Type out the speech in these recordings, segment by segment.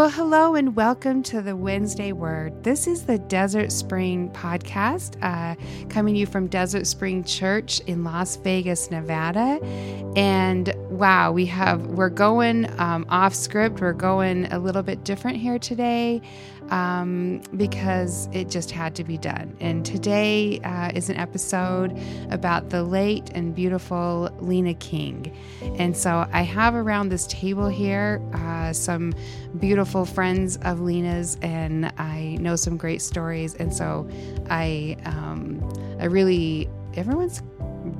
Well, hello and welcome to the Wednesday Word. This is the Desert Spring podcast, uh, coming to you from Desert Spring Church in Las Vegas, Nevada. And wow, we have we're going um, off script. We're going a little bit different here today um, because it just had to be done. And today uh, is an episode about the late and beautiful Lena King. And so I have around this table here uh, some beautiful friends of Lena's, and I know some great stories. And so I, um, I really, everyone's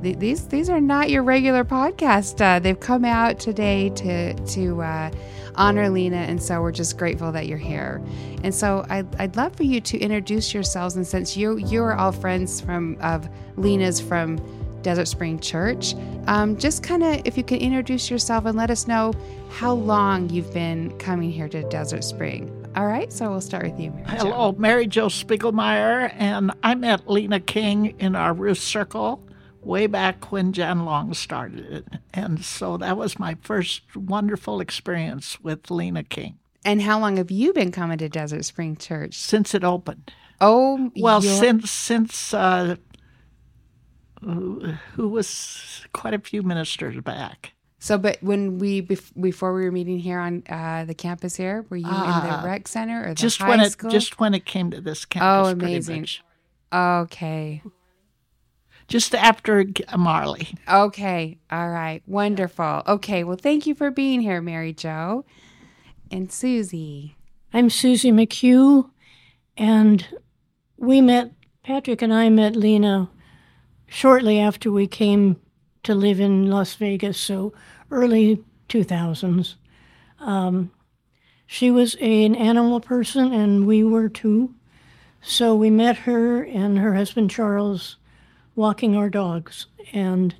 these these are not your regular podcast. Uh, they've come out today to to uh, honor Lena, and so we're just grateful that you're here. And so I'd, I'd love for you to introduce yourselves, and since you you are all friends from of Lena's from Desert Spring Church, um, just kind of if you can introduce yourself and let us know how long you've been coming here to Desert Spring. All right, so we'll start with you. Mary Hello, jo. Mary Jo Spiegelmeyer, and I met Lena King in our Ruth Circle way back when Jan Long started it. And so that was my first wonderful experience with Lena King. And how long have you been coming to Desert Spring Church? Since it opened. Oh, well, since since uh, who was quite a few ministers back. So, but when we before we were meeting here on uh, the campus here, were you uh, in the uh, rec center or the just high when school? it just when it came to this campus? Oh, amazing! Okay, just after Marley. Okay. All right. Wonderful. Okay. Well, thank you for being here, Mary Jo. And Susie. I'm Susie McHugh, and we met, Patrick and I met Lena shortly after we came to live in Las Vegas, so early 2000s. Um, she was a, an animal person, and we were too. So we met her and her husband Charles walking our dogs. And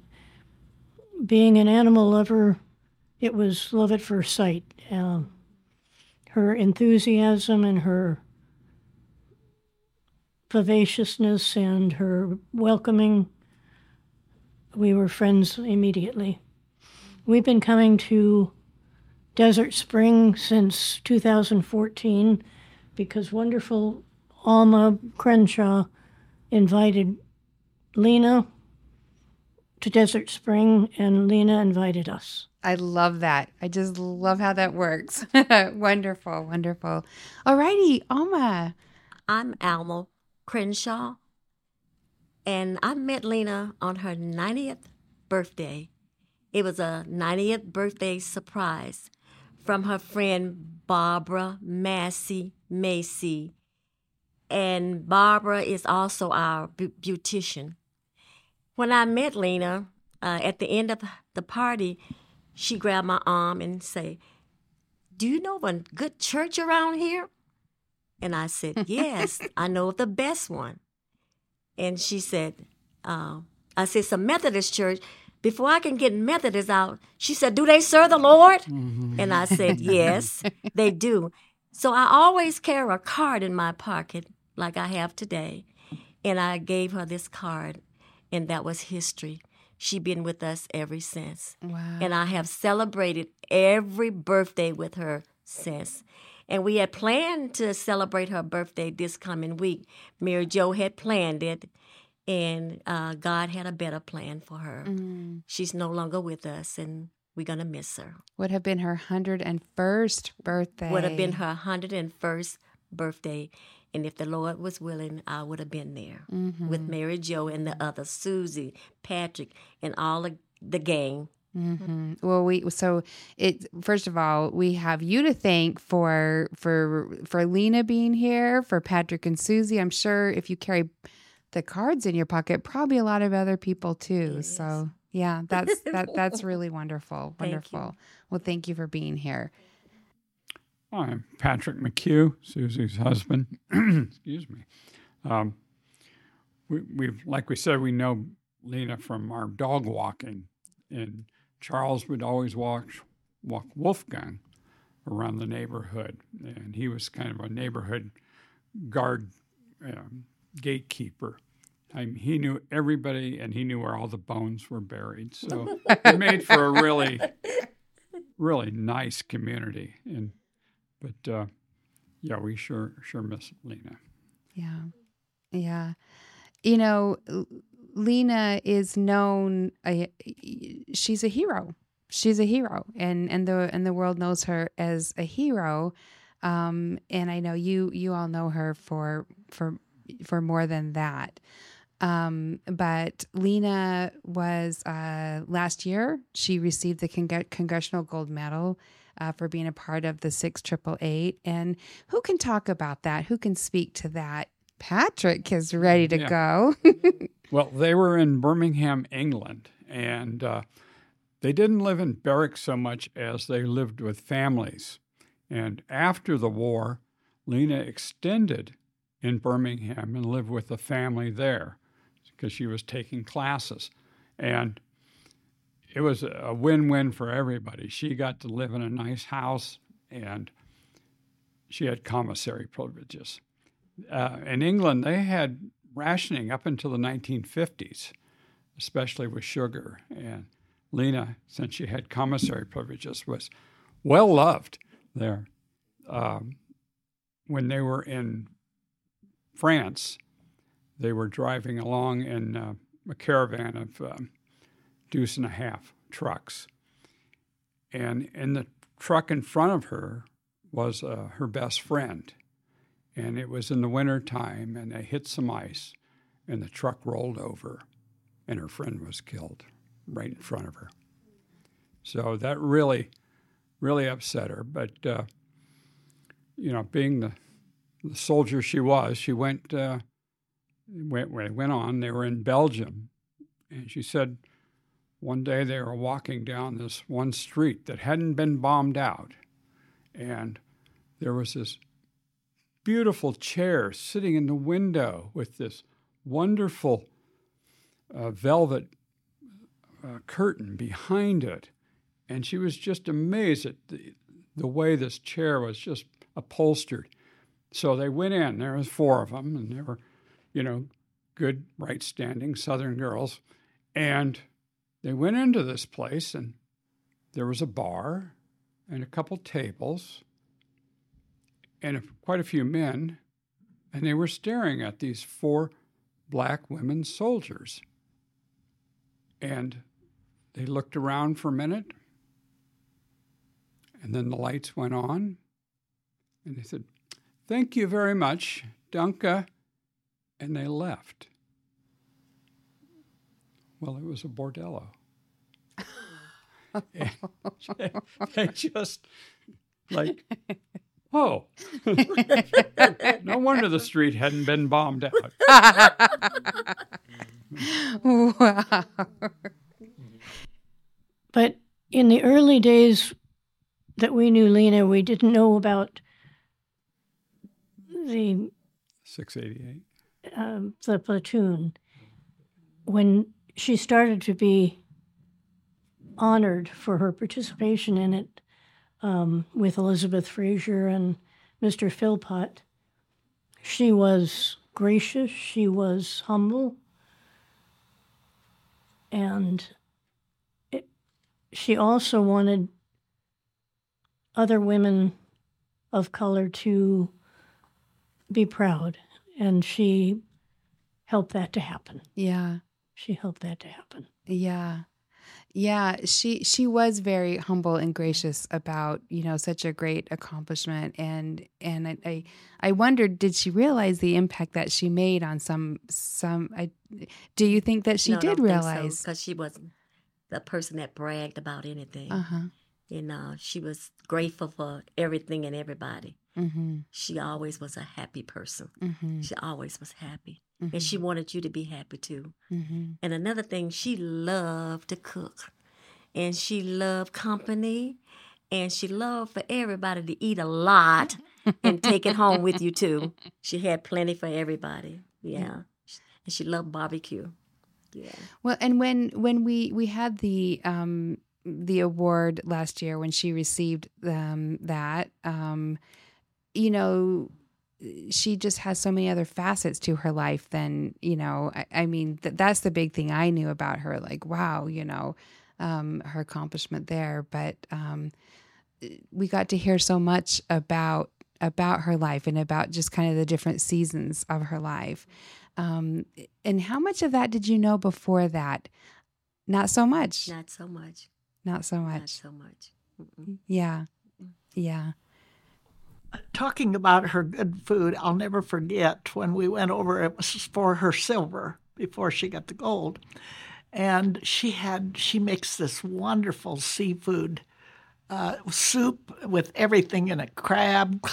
being an animal lover, it was love at first sight. Uh, her enthusiasm and her vivaciousness and her welcoming, we were friends immediately. We've been coming to Desert Spring since 2014 because wonderful Alma Crenshaw invited Lena to Desert Spring, and Lena invited us. I love that. I just love how that works. wonderful, wonderful. All righty, Alma. I'm Alma Crenshaw, and I met Lena on her 90th birthday. It was a 90th birthday surprise from her friend Barbara Massey Macy. And Barbara is also our beautician. When I met Lena uh, at the end of the party, she grabbed my arm and say, "Do you know of a good church around here?" And I said, "Yes, I know of the best one." And she said, uh, "I said it's a Methodist church." Before I can get Methodist out, she said, "Do they serve the Lord?" Mm-hmm. And I said, "Yes, they do." So I always carry a card in my pocket, like I have today, and I gave her this card and that was history. She's been with us ever since. Wow. And I have celebrated every birthday with her since. And we had planned to celebrate her birthday this coming week. Mary Jo had planned it, and uh, God had a better plan for her. Mm. She's no longer with us, and we're going to miss her. Would have been her 101st birthday. Would have been her 101st birthday. And if the Lord was willing, I would have been there mm-hmm. with Mary Jo and the other Susie, Patrick, and all of the gang. Mm-hmm. Well, we so it first of all we have you to thank for for for Lena being here, for Patrick and Susie. I'm sure if you carry the cards in your pocket, probably a lot of other people too. Yes. So yeah, that's that that's really wonderful, wonderful. Well, thank you for being here. I'm Patrick McHugh, Susie's husband. Excuse me. Um, we, we've, like we said, we know Lena from our dog walking, and Charles would always walk walk Wolfgang around the neighborhood, and he was kind of a neighborhood guard um, gatekeeper. I mean, he knew everybody, and he knew where all the bones were buried. So it made for a really, really nice community. And But uh, yeah, we sure sure miss Lena. Yeah. Yeah. You know, Lena is known uh, she's a hero. She's a hero and and the and the world knows her as a hero. Um, and I know you you all know her for for for more than that. Um, but Lena was uh, last year. She received the Cong- Congressional Gold Medal uh, for being a part of the six triple eight. And who can talk about that? Who can speak to that? Patrick is ready to Yeah. go. Well, they were in Birmingham, England, and uh, they didn't live in barracks so much as they lived with families. And after the war, Lena extended in Birmingham and lived with a family there because she was taking classes. And it was a win win for everybody. She got to live in a nice house and she had commissary privileges. Uh, in England, they had rationing up until the 1950s, especially with sugar. And Lena, since she had commissary privileges, was well loved there. Um, when they were in France, they were driving along in uh, a caravan of um, deuce and a half trucks. And in the truck in front of her was uh, her best friend. And it was in the winter time and they hit some ice and the truck rolled over and her friend was killed right in front of her. So that really really upset her. But uh, you know being the, the soldier she was she went uh, went went on they were in belgium. And she said one day they were walking down this one street that hadn't been bombed out and there was this beautiful chair sitting in the window with this wonderful uh, velvet uh, curtain behind it. And she was just amazed at the, the way this chair was just upholstered. So they went in, there was four of them, and they were, you know, good, right standing Southern girls. And they went into this place, and there was a bar and a couple tables and a, quite a few men, and they were staring at these four black women soldiers. And they looked around for a minute, and then the lights went on, and they said, Thank you very much, Danke, and they left. Well, it was a bordello. And they, they just like Oh. no wonder the street hadn't been bombed out. wow. But in the early days that we knew Lena, we didn't know about the 688. um, the platoon. When she started to be honored for her participation in it um, with Elizabeth Fraser and Mr. Philpott, she was gracious, she was humble, and it, she also wanted other women of color to be proud, and she helped that to happen. Yeah. She helped that to happen. Yeah. Yeah, she she was very humble and gracious about you know such a great accomplishment, and and I I, I wondered did she realize the impact that she made on some some I do you think that she did realize? because she wasn't the person that bragged about anything. Uh huh. You know, she was grateful for everything and everybody. Mm-hmm. She always was a happy person. Mm-hmm. She always was happy. And she wanted you to be happy too. Mm-hmm. And another thing, she loved to cook. And she loved company. And she loved for everybody to eat a lot and take it home with you too. She had plenty for everybody. Yeah. And she loved barbecue. Yeah. Well, and when when we we had the um the award last year when she received um that um you know she just has so many other facets to her life than you know I, I mean th- that's the big thing I knew about her like wow you know um her accomplishment there but um we got to hear so much about about her life and about just kind of the different seasons of her life. Um, and how much of that did you know before that? Not so much. Not so much. Not so much. Not so much. Mm-mm. Yeah. Yeah. Talking about her good food, I'll never forget when we went over, it was for her silver before she got the gold. And she had, she makes this wonderful seafood uh, soup with everything in it crab.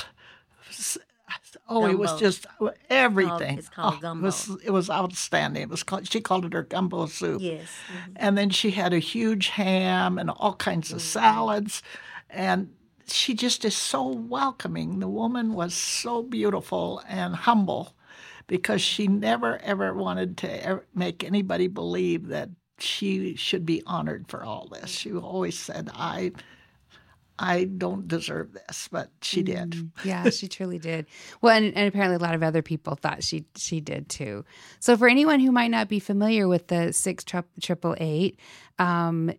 Oh, it was just everything. it's called Oh, It was, it was outstanding. It was called, she called it her gumbo soup. Yes. mhm. And then she had a huge ham and all kinds of salads. And she just is so welcoming. The woman was so beautiful and humble because she never, ever wanted to ever make anybody believe that she should be honored for all this. She always said, I. I don't deserve this, but she did. Mm, yeah, she truly did. Well, and, and apparently a lot of other people thought she she did too. So for anyone who might not be familiar with the six triple eight, um,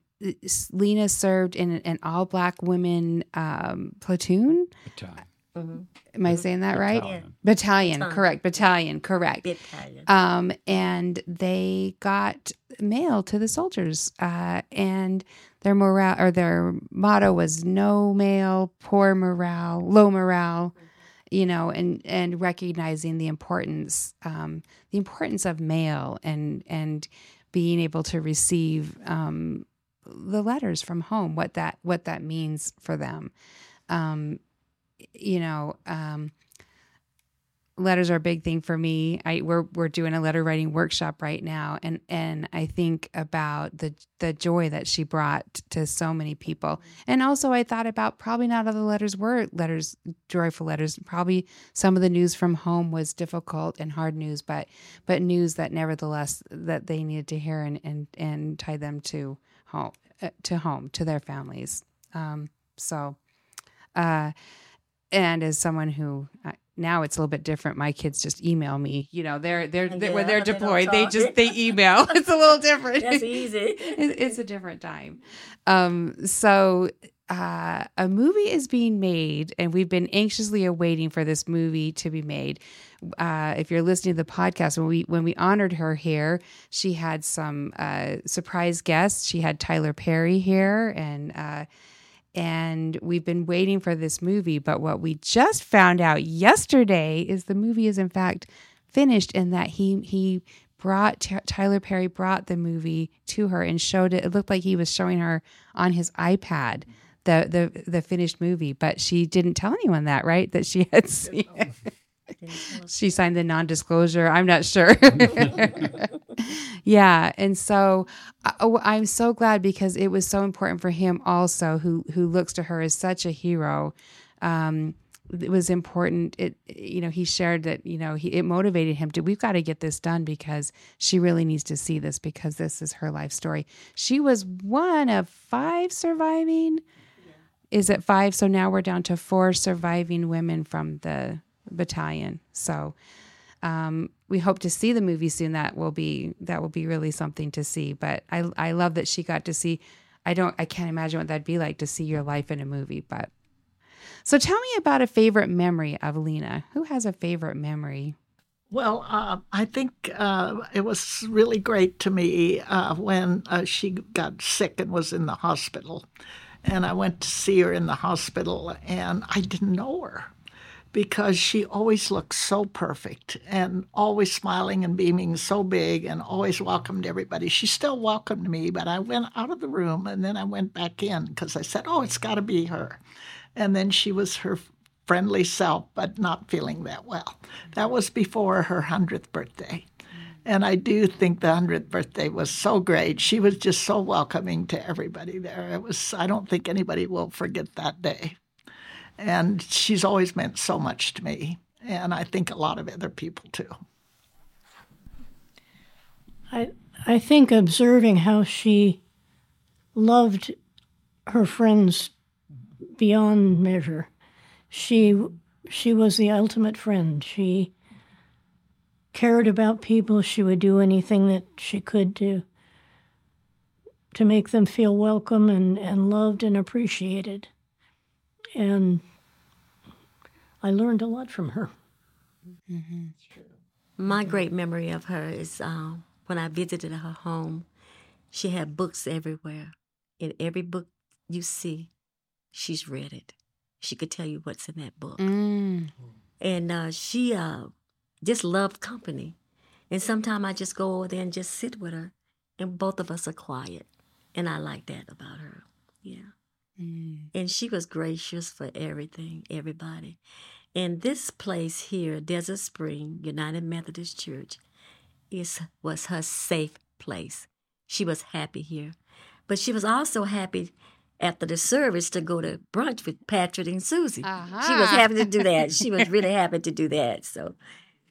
Lena served in an all black women um, platoon. Battalion. Mhm. Am I saying that right? Battalion. Battalion, Battalion. correct. Battalion, correct. Battalion. Um, and they got mail to the soldiers, uh, and their morale or their motto was "No mail, poor morale, low morale." You know, and and recognizing the importance, um, the importance of mail, and and being able to receive um, the letters from home, what that what that means for them. Um, you know, um, letters are a big thing for me. I we're we're doing a letter writing workshop right now and and I think about the the joy that she brought to so many people. And also I thought about probably not all the letters were letters joyful letters. Probably some of the news from home was difficult and hard news, but but news that nevertheless that they needed to hear and and and tie them to home uh, to home to their families. Um so uh and as someone who uh, now it's a little bit different my kids just email me you know they're they're, they when Yeah, they're deployed they talk. just they email it's a little different That's easy. it, it's a different time um so uh, a movie is being made and we've been anxiously awaiting for this movie to be made uh, if you're listening to the podcast when we when we honored her here she had some uh, surprise guests she had tyler perry here and uh, and we've been waiting for this movie. But what we just found out yesterday is the movie is in fact finished, and that he he brought Tyler Perry brought the movie to her and showed it. It looked like he was showing her on his iPad the the the finished movie, but she didn't tell anyone that, right? That she had seen. She signed the non-disclosure. I'm not sure. yeah, and so uh, oh, I'm so glad because it was so important for him also, who who looks to her as such a hero. Um, it was important. It you know he shared that you know he it motivated him to we've got to get this done because she really needs to see this because this is her life story. She was one of five surviving. Is it five? So now we're down to four surviving women from the battalion. So um, we hope to see the movie soon. That will be that will be really something to see. But I I love that she got to see. I don't I can't imagine what that'd be like to see your life in a movie. But so tell me about a favorite memory of Lena. Who has a favorite memory? Well, uh, I think uh, it was really great to me uh, when uh, she got sick and was in the hospital. And I went to see her in the hospital, and I didn't know her because she always looked so perfect and always smiling and beaming so big and always welcomed everybody. She still welcomed me, but I went out of the room and then I went back in because I said, Oh, it's got to be her. And then she was her friendly self, but not feeling that well. That was before her 100th birthday. And I do think the 100th birthday was so great. She was just so welcoming to everybody there. It was I don't think anybody will forget that day. And she's always meant so much to me, and I think a lot of other people too. I I think observing how she loved her friends beyond measure. She she was the ultimate friend. She cared about people. She would do anything that she could to to make them feel welcome and, and loved and appreciated. and I learned a lot from her. My great memory of her is uh, when I visited her home. She had books everywhere. In every book you see, she's read it. She could tell you what's in that book. Mm. And uh, she uh, just loved company. And sometimes I just go over there and just sit with her, and both of us are quiet. And I like that about her. Yeah. Mm. And she was gracious for everything, everybody. And this place here, Desert Spring United Methodist Church, is was her safe place. She was happy here. But she was also happy after the service to go to brunch with Patrick and Susie. She was happy to do that. She was really happy to do that. So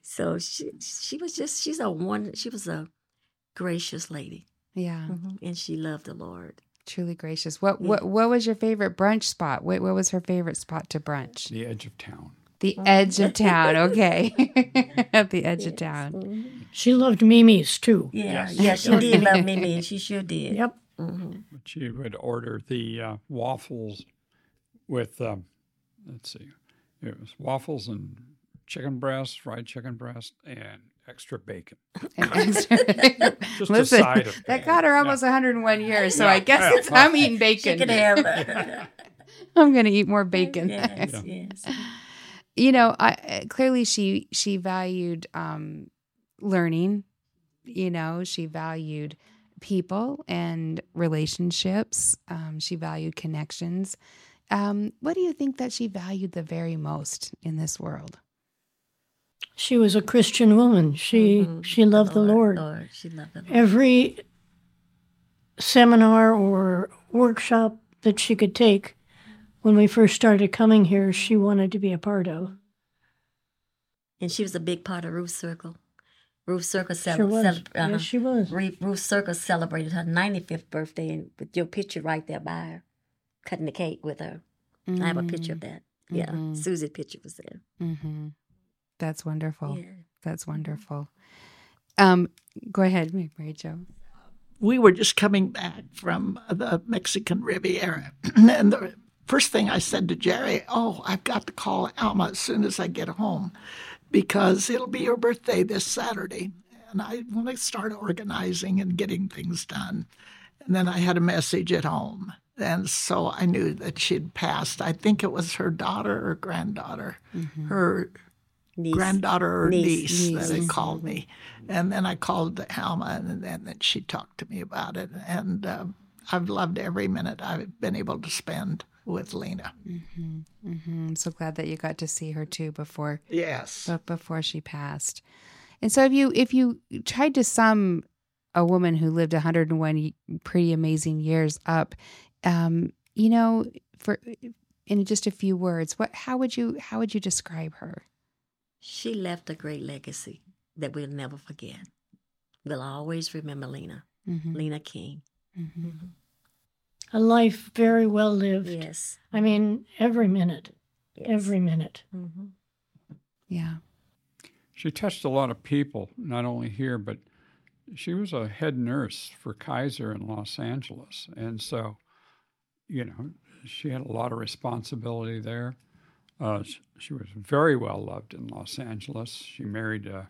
so she she was just she's a one she was a gracious lady. Yeah, And she loved the Lord. truly gracious. What what what was your favorite brunch spot? What what was her favorite spot to brunch? The edge of town. The edge of town. Okay, at the edge of town. She loved Mimi's too. Yeah, Yes. yeah, she did love Mimi. She sure did. Yep. Mhm. But she would order the uh, waffles with, um, let's see, it was waffles and chicken breast, fried chicken breast, and extra bacon. And extra- Just Listen, a side of that got her almost 101 years, so Yeah, I guess yeah. it's, I'm eating She bacon. could have. I'm gonna eat more bacon. yes, yes. you know I, clearly she she valued um learning you know she valued people and relationships um, she valued connections um, what do you think that she valued the very most in this world She was a Christian woman. She Mhm. she loved the Lord. Lord, she loved the Lord. Every seminar or workshop that she could take when we first started coming here, she wanted to be a part of. And she was a big part of Ruth Circle. Ruth Circle Sure cele- uh-huh. Yes, she was. Ruth Circle celebrated her 95th birthday and with your picture right there by her, cutting the cake with her. I have a picture of that. Yeah, Mhm. Susie's picture was there. Mm-hmm. that's wonderful Yeah. that's wonderful um go ahead mary jo we were just coming back from the Mexican Riviera. and the first thing I said to Jerry, Oh, I've got to call Alma as soon as I get home because it'll be your birthday this Saturday. And I want to start organizing and getting things done. And then I had a message at home. And so I knew that she'd passed. I think it was her daughter or granddaughter, her Niece. granddaughter or Niece. niece, that had called me. And then I called Alma, and then, she talked to me about it. And uh, I've loved every minute I've been able to spend with Lena. hmm i'm so glad that you got to see her too before Yes. but before she passed. And so if you if you tried to sum a woman who lived 101 pretty amazing years up, um, you know, for in just a few words, what how would you how would you describe her? She left a great legacy that we'll never forget. We'll always remember Lena, Mm-hmm. Lena King. A life very well lived. Yes. I mean, every minute, yes. every minute. hmm Yeah. She touched a lot of people, not only here, but she was a head nurse for Kaiser in Los Angeles. And so, you know, she had a lot of responsibility there. Uh, she was very well loved in Los Angeles. She married uh,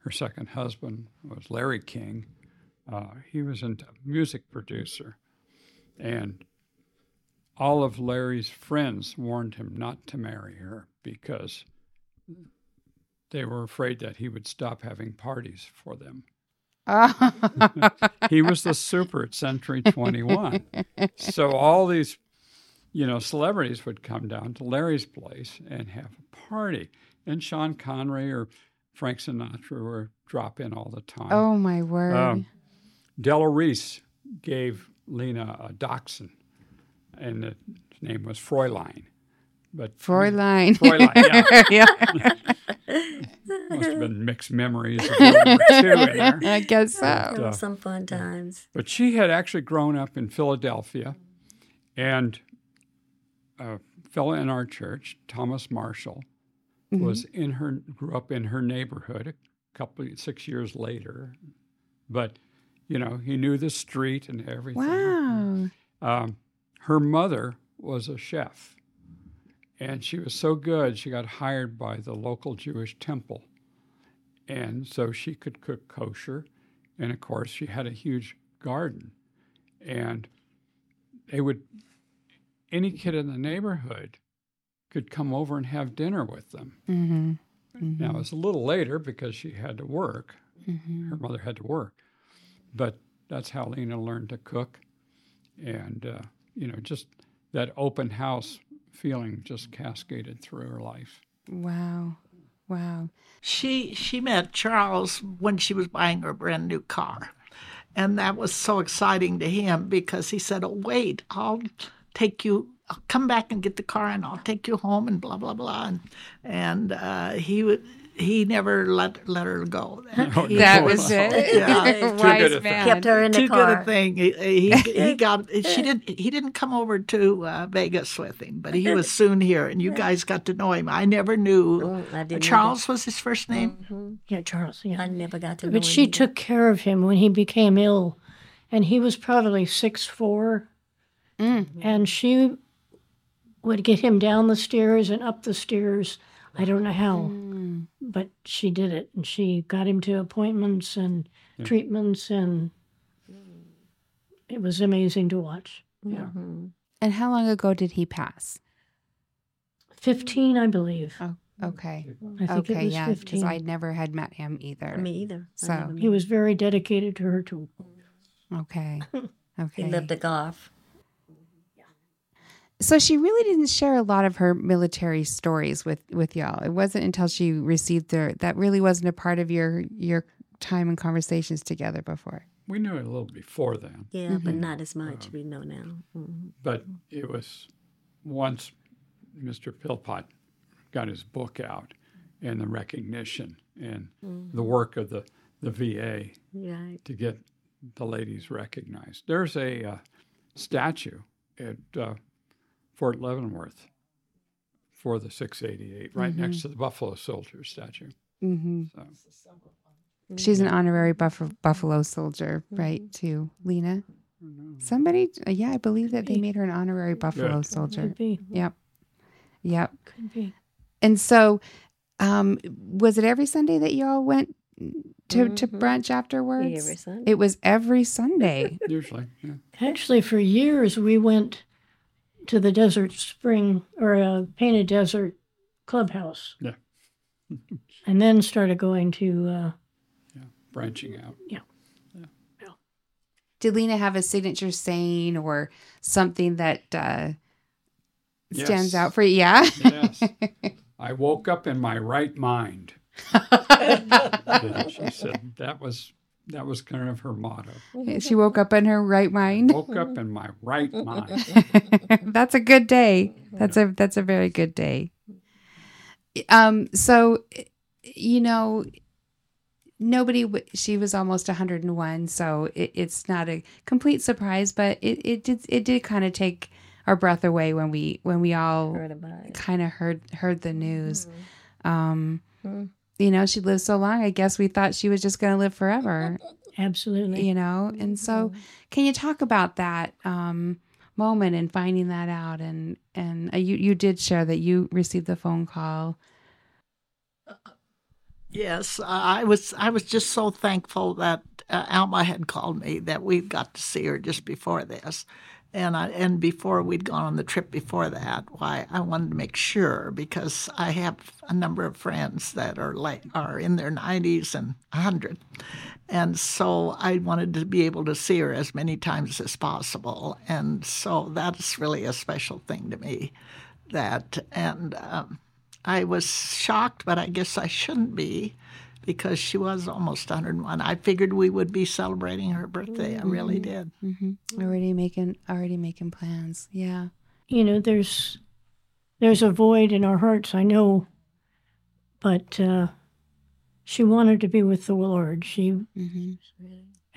her second husband, was Larry King. Uh, he was a music producer. And all of Larry's friends warned him not to marry her because they were afraid that he would stop having parties for them. He was the super at Century 21. so all these, you know, celebrities would come down to Larry's place and have a party. And Sean Connery or Frank Sinatra would drop in all the time. oh my word. Um, Della Reese gave Lena a dachshund, and the name was Fräulein. But Fräulein. Fräulein, yeah. yeah. must have been mixed memories of World War II in there. I guess so. There were uh, some fun times. But she had actually grown up in Philadelphia, and a fellow in our church, Thomas Marshall, was in her grew up in her neighborhood a couple six years later, but you know he knew the street and everything. Wow. Um, her mother was a chef, And she was so good, she got hired by the local Jewish temple. And so she could cook kosher. And of course, she had a huge garden. And they would, any kid in the neighborhood could come over and have dinner with them. Mm-hmm. Now, it was a little later because she had to work. Mm-hmm. Her mother had to work. But that's how Lena learned to cook. And, uh, you know, just that open house feeling just cascaded through her life. Wow. Wow. She she met Charles when she was buying her brand new car. And that was so exciting to him because he said, Oh wait, I'll take you I'll come back and get the car and I'll take you home and blah blah blah and and uh, he would he never let let her go. He- That was it. Yeah. Wise good thing. man. Kept her in the Too car. good a thing. He, he, he got she didn't he didn't come over to uh, Vegas with him, but he was soon here, and you guys got to know him. I never knew Mm, I didn't Charles was his first name. Mm-hmm. Yeah, Charles. Yeah. I never got to know But she either. took care of him when he became ill, and he was probably six four, Mm. and she would get him down the stairs and up the stairs. I don't know how, Mm. but she did it, and she got him to appointments and treatments, and it was amazing to watch. Yeah, Mhm. And how long ago did he pass? fifteen, I believe. Oh, okay. I think Okay, it was yeah, because fifteen. I never had met him either. Me either. So- He was very dedicated to her too. Okay. Okay. He lived a golf. So she really didn't share a lot of her military stories with with y'all. It wasn't until she received her that really wasn't a part of your your time and conversations together before. We knew it a little before then, Yeah, but not as much we know now. Mhm. but it was once Mr. Philpott got his book out and the recognition and the work of the, the VA Right. to get the ladies recognized. There's a uh, statue at uh, Fort Leavenworth for the 688, right next to the Buffalo Soldier statue. Mm-hmm. So, She's an honorary Buff- Buffalo soldier, right? Too, Lena. Somebody, uh, yeah, I believe that they made her an honorary Buffalo Good. soldier. Could be. Yep, yep. Could be. And so, um, was it every Sunday that y'all went to to Mhm. brunch afterwards? Every Sunday. It was every Sunday. usually, yeah. Actually, for years we went to the Desert Spring or a Painted Desert Clubhouse. Yeah. and then started going to. Uh, branching out. Yeah. yeah. yeah. Did Lena have a signature saying or something that uh, stands Yes. out for you? Yeah. Yes. I woke up in my right mind. She said that was that was kind of her motto. she woke up in her right mind. Woke up in my right mind. that's a good day. That's a that's a very good day. Um. So, you know, nobody. w- She was almost 101, so it, it's not a complete surprise, but it it did it did kind of take our breath away when we when we all Heard about it. kind of heard heard the news. Um. Mhm. You know, she lived so long. I guess we thought she was just going to live forever. absolutely. you know and so can you talk about that um, moment and finding that out and and uh, you you did share that you received the phone call Yes, I was. I was just so thankful that uh, Alma had called me that we got to see her just before this, and I, and before we'd gone on the trip before that. Why I wanted to make sure because I have a number of friends that are like are in their nineties and hundred, and so I wanted to be able to see her as many times as possible, and so that's really a special thing to me. That and. Um, I was shocked, but I guess I shouldn't be because she was almost 101. I figured we would be celebrating her birthday. I really did. hmm already making already making plans yeah you know, there's there's a void in our hearts. I know, but uh, she wanted to be with the Lord. She hmm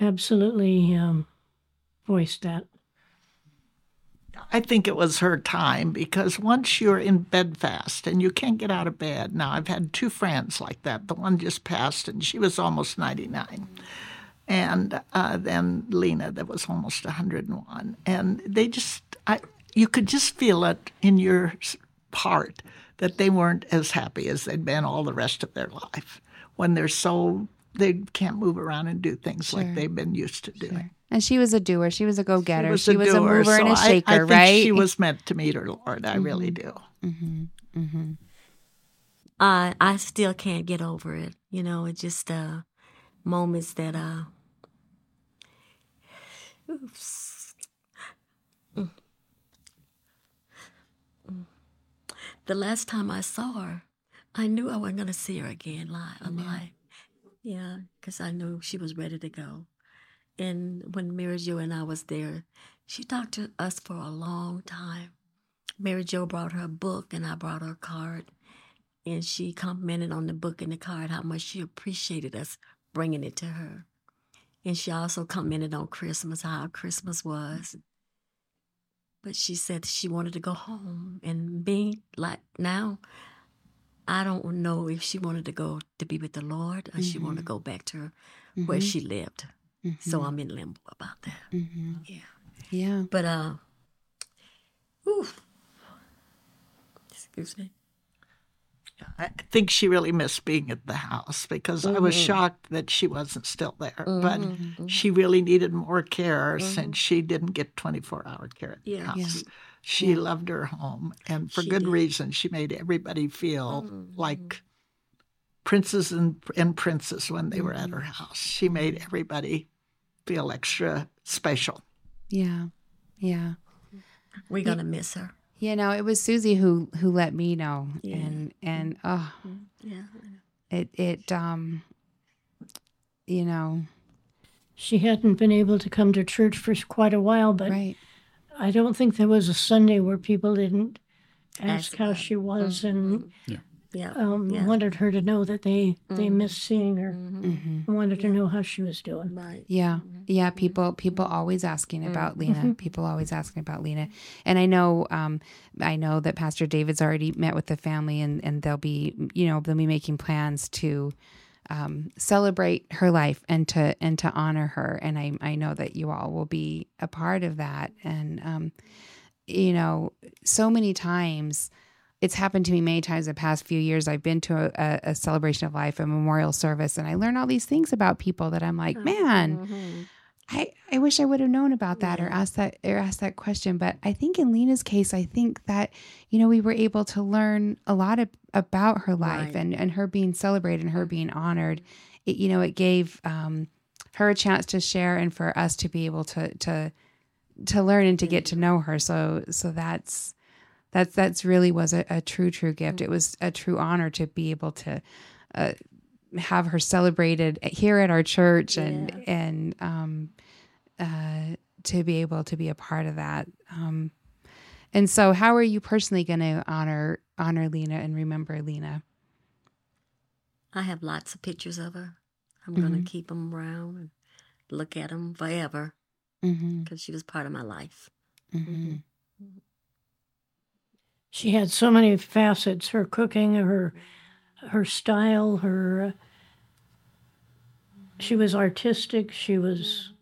absolutely um, voiced that. I think it was her time because once you're in bed fast and you can't get out of bed. Now, I've had two friends like that. The one just passed and she was almost 99. And uh, then Lena, that was almost 101. And they just, I, you could just feel it in your heart that they weren't as happy as they'd been all the rest of their life when they're so they can't move around and do things like they've been used to doing. And she was a doer. She was a go getter. was She a was a doer, mover and a so I- shaker, I, think right? She was meant to meet her Lord. I really do. I I still can't get over it. You know, it's just uh, moments that uh. Oops. Mm. Mm. The last time I saw her, I knew I wasn't going to see her again live, alive. Yeah, because I knew she was ready to go. And when Mary Jo and I was there, she talked to us for a long time. Mary Jo brought her a book, and I brought her a card and she commented on the book and the card how much she appreciated us bringing it to her. And she also commented on Christmas, how Christmas was. But she said she wanted to go home. And being like now, I don't know if she wanted to go to be with the Lord or she wanted to mm-hmm. go back to her, where mm-hmm. she lived. So mm-hmm. I'm in limbo about that. Mm-hmm. Yeah. yeah. But, uh, ooh, excuse me. I think she really missed being at the house because I was mm-hmm. shocked that she wasn't still there. But she really needed more care since she didn't get 24 hour care at the Yeah. house. She loved her home, and for She good did. reason. She made everybody feel like princes and, and princes when they were at her mm-hmm. house. She made everybody feel extra special. Yeah. Yeah. We're going to miss her. You know, it was Susie who who let me know. Yeah. And and oh Yeah. it it um you know, She hadn't been able to come to church for quite a while, but right. I don't think there was a Sunday where people didn't Ask ask how she was and Yeah. Um, Yeah. wanted her to know that they, they missed seeing her Mhm. and wanted to know how she was doing. Right. Yeah. Yeah, people people always asking about Lena. People always asking about Lena. And I know um I know that Pastor David's already met with the family and and they'll be you know, they'll be making plans to um, celebrate her life and to and to honor her and I I know that you all will be a part of that and um you know so many times it's happened to me many times in the past few years. I've been to a, a, celebration of life, a memorial service, and I learn all these things about people that I'm like, oh, man, mm-hmm. I, I wish I would have known about that or asked that or asked that question. But I think in Lena's case, I think that, you know, we were able to learn a lot of, about her life Right. and, and her being celebrated and her mm-hmm. being honored. It, you know, it gave um, her a chance to share and for us to be able to to to learn and to get to mm-hmm. know her. So so that's that's that's really was a, a true true gift. It was a true honor to be able to uh, have her celebrated here at our church and and um, uh, to be able to be a part of that. Um, and so, how are you personally going to honor honor Lena and remember Lena? I have lots of pictures of her. I'm going to keep them around and look at them forever Mm-hmm, because she was part of my life. mm-hmm, She had so many facets: her cooking, her her style, her. Uh, she was artistic. She was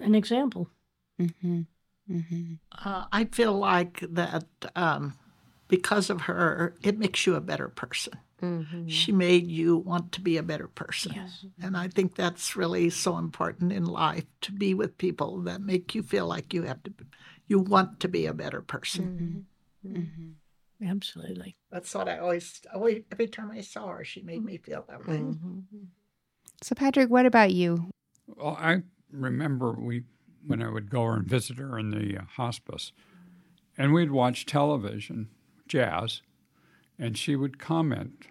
an example. mm-hmm, mm-hmm. Uh, I feel like that um, because of her, it makes you a better person. She made you want to be a better person. And I think that's really so important in life to be with people that make you feel like you have to, you want to be a better person. Mm-hmm. Mm-hmm. Absolutely. That's what I always, always, every time I saw her, she made me feel that way. Mm-hmm. So, Patrick, what about you? Well, I remember we when I would go and visit her in the uh, hospice, and we'd watch television, jazz, and she would comment,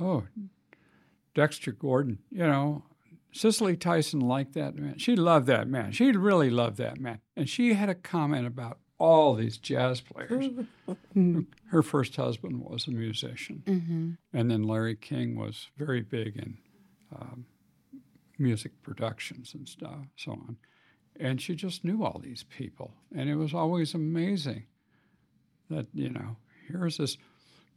"Oh, Dexter Gordon, you know, Cicely Tyson liked that man. She loved that man. She really loved that man." And she had a comment about all these jazz players. Her first husband was a musician, Mm-hmm. and then Larry King was very big in um, music productions and stuff, so on. And she just knew all these people, and it was always amazing that you know here's this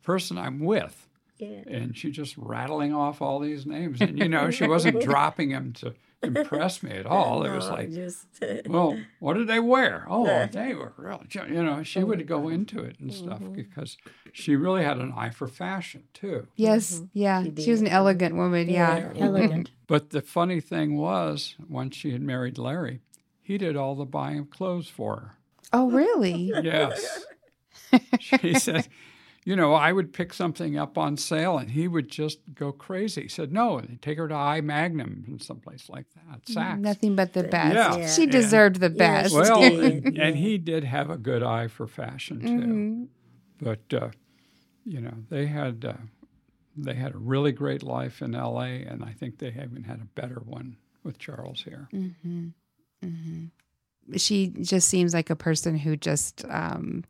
person I'm with, Yeah. and she just rattling off all these names. And you know, she wasn't dropping them to impress me at all. It was like, just well, what did they wear? Oh, they were real. you know, she would go mm-hmm. into it and stuff Mm-hmm. because she really had an eye for fashion too. Yes, mm-hmm. yeah. She She was an elegant woman. Yeah. Elegant. Mm-hmm. But the funny thing was, once she had married Larry, he did all the buying of clothes for her. Oh, really? Yes. she said, you know, I would pick something up on sale and he would just go crazy. He said, no, take her to I Magnin and someplace like that, Saks. Nothing but the best. Yeah. She And- deserved the best. she Well, and, and he did have a good eye for fashion too. Mhm. But uh, you know, they had uh, they had a really great life in L.A., and I think they even had a better one with Charles here. Mhm. Mhm. She just seems like a person who just um,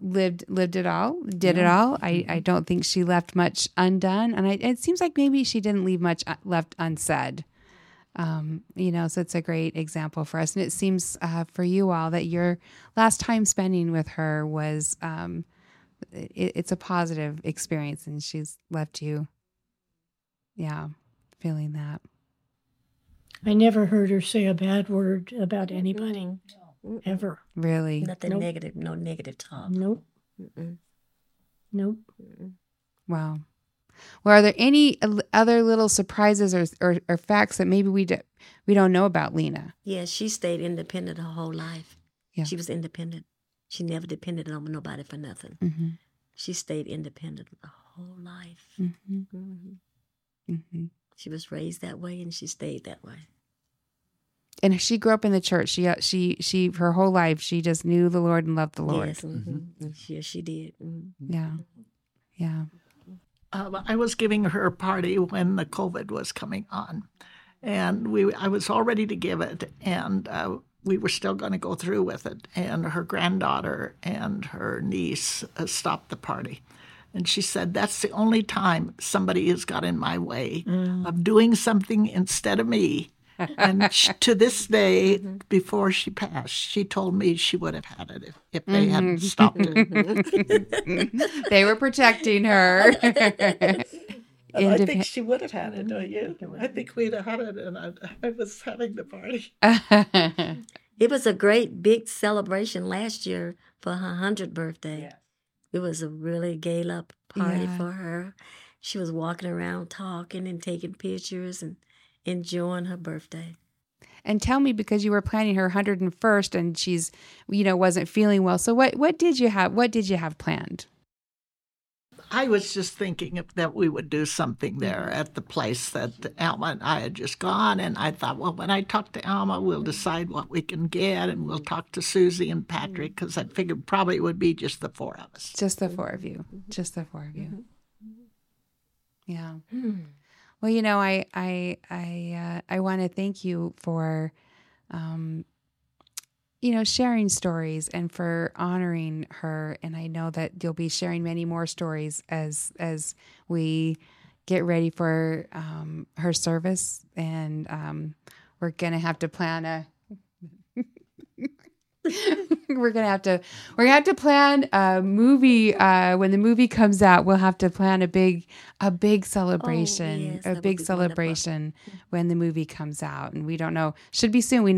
lived lived it all, did it all. I, I don't think she left much undone, and I, it seems like maybe she didn't leave much uh, left unsaid. Um, you know, so it's a great example for us, and it seems uh, for you all that your last time spending with her was um, it, it's a positive experience, and she's left you, yeah, feeling that. I never heard her say a bad word about anybody, Mm-mm. ever. Really, Nothing Nope. negative, no negative talk. Nope. Mm-mm. Nope. Mm-mm. Wow. Well, are there any other little surprises or, or, or facts that maybe we do, we don't know about Lena? Yeah, she stayed independent her whole life. Yeah. She was independent. She never depended on nobody for nothing. Mm-hmm. She stayed independent the whole life. Mm-hmm. hmm Mm-hmm. She was raised that way, and she stayed that way. And she grew up in the church. She uh, she she her whole life she just knew the Lord and loved the Lord. Yes, mhm. yes, she did. Mhm. Yeah, yeah. Um, I was giving her a party when the COVID was coming on, and we I was all ready to give it, and uh, we were still going to go through with it. And her granddaughter and her niece uh, stopped the party, and she said, "That's the only time somebody has got in my way of doing something instead of me." And sh to this day, mm-hmm. before she passed, she told me she would have had it if, if they hadn't mm-hmm. stopped it. they were protecting her. And I think she would have had it, don't you? Mm-hmm. I think we'd have had it, and I, I was having the party. It was a great big celebration last year for her 100th birthday. It was a really gala party Yeah. for her. She was walking around talking and taking pictures and enjoying her birthday. and tell me because you were planning her 101st and she's you know wasn't feeling well. So what what did you have? What did you have planned? I was just thinking that we would do something there at the place that Alma and I had just gone. And I thought, well, when I talk to Alma, we'll decide what we can get, and we'll talk to Susie and Patrick because I figured probably it would be just the four of us. Just the four of you. Just the four of you. Yeah. Hmm. Well, you know, I I I uh, I want to thank you for, um, you know, sharing stories and for honoring her. And I know that you'll be sharing many more stories as as we get ready for um, her service. And um, we're gonna have to plan a. we're gonna have to we're gonna have to plan a movie uh when the movie comes out we'll have to plan a big a big celebration yes, a big be wonderful. celebration when the movie comes out and we don't know should be soon we know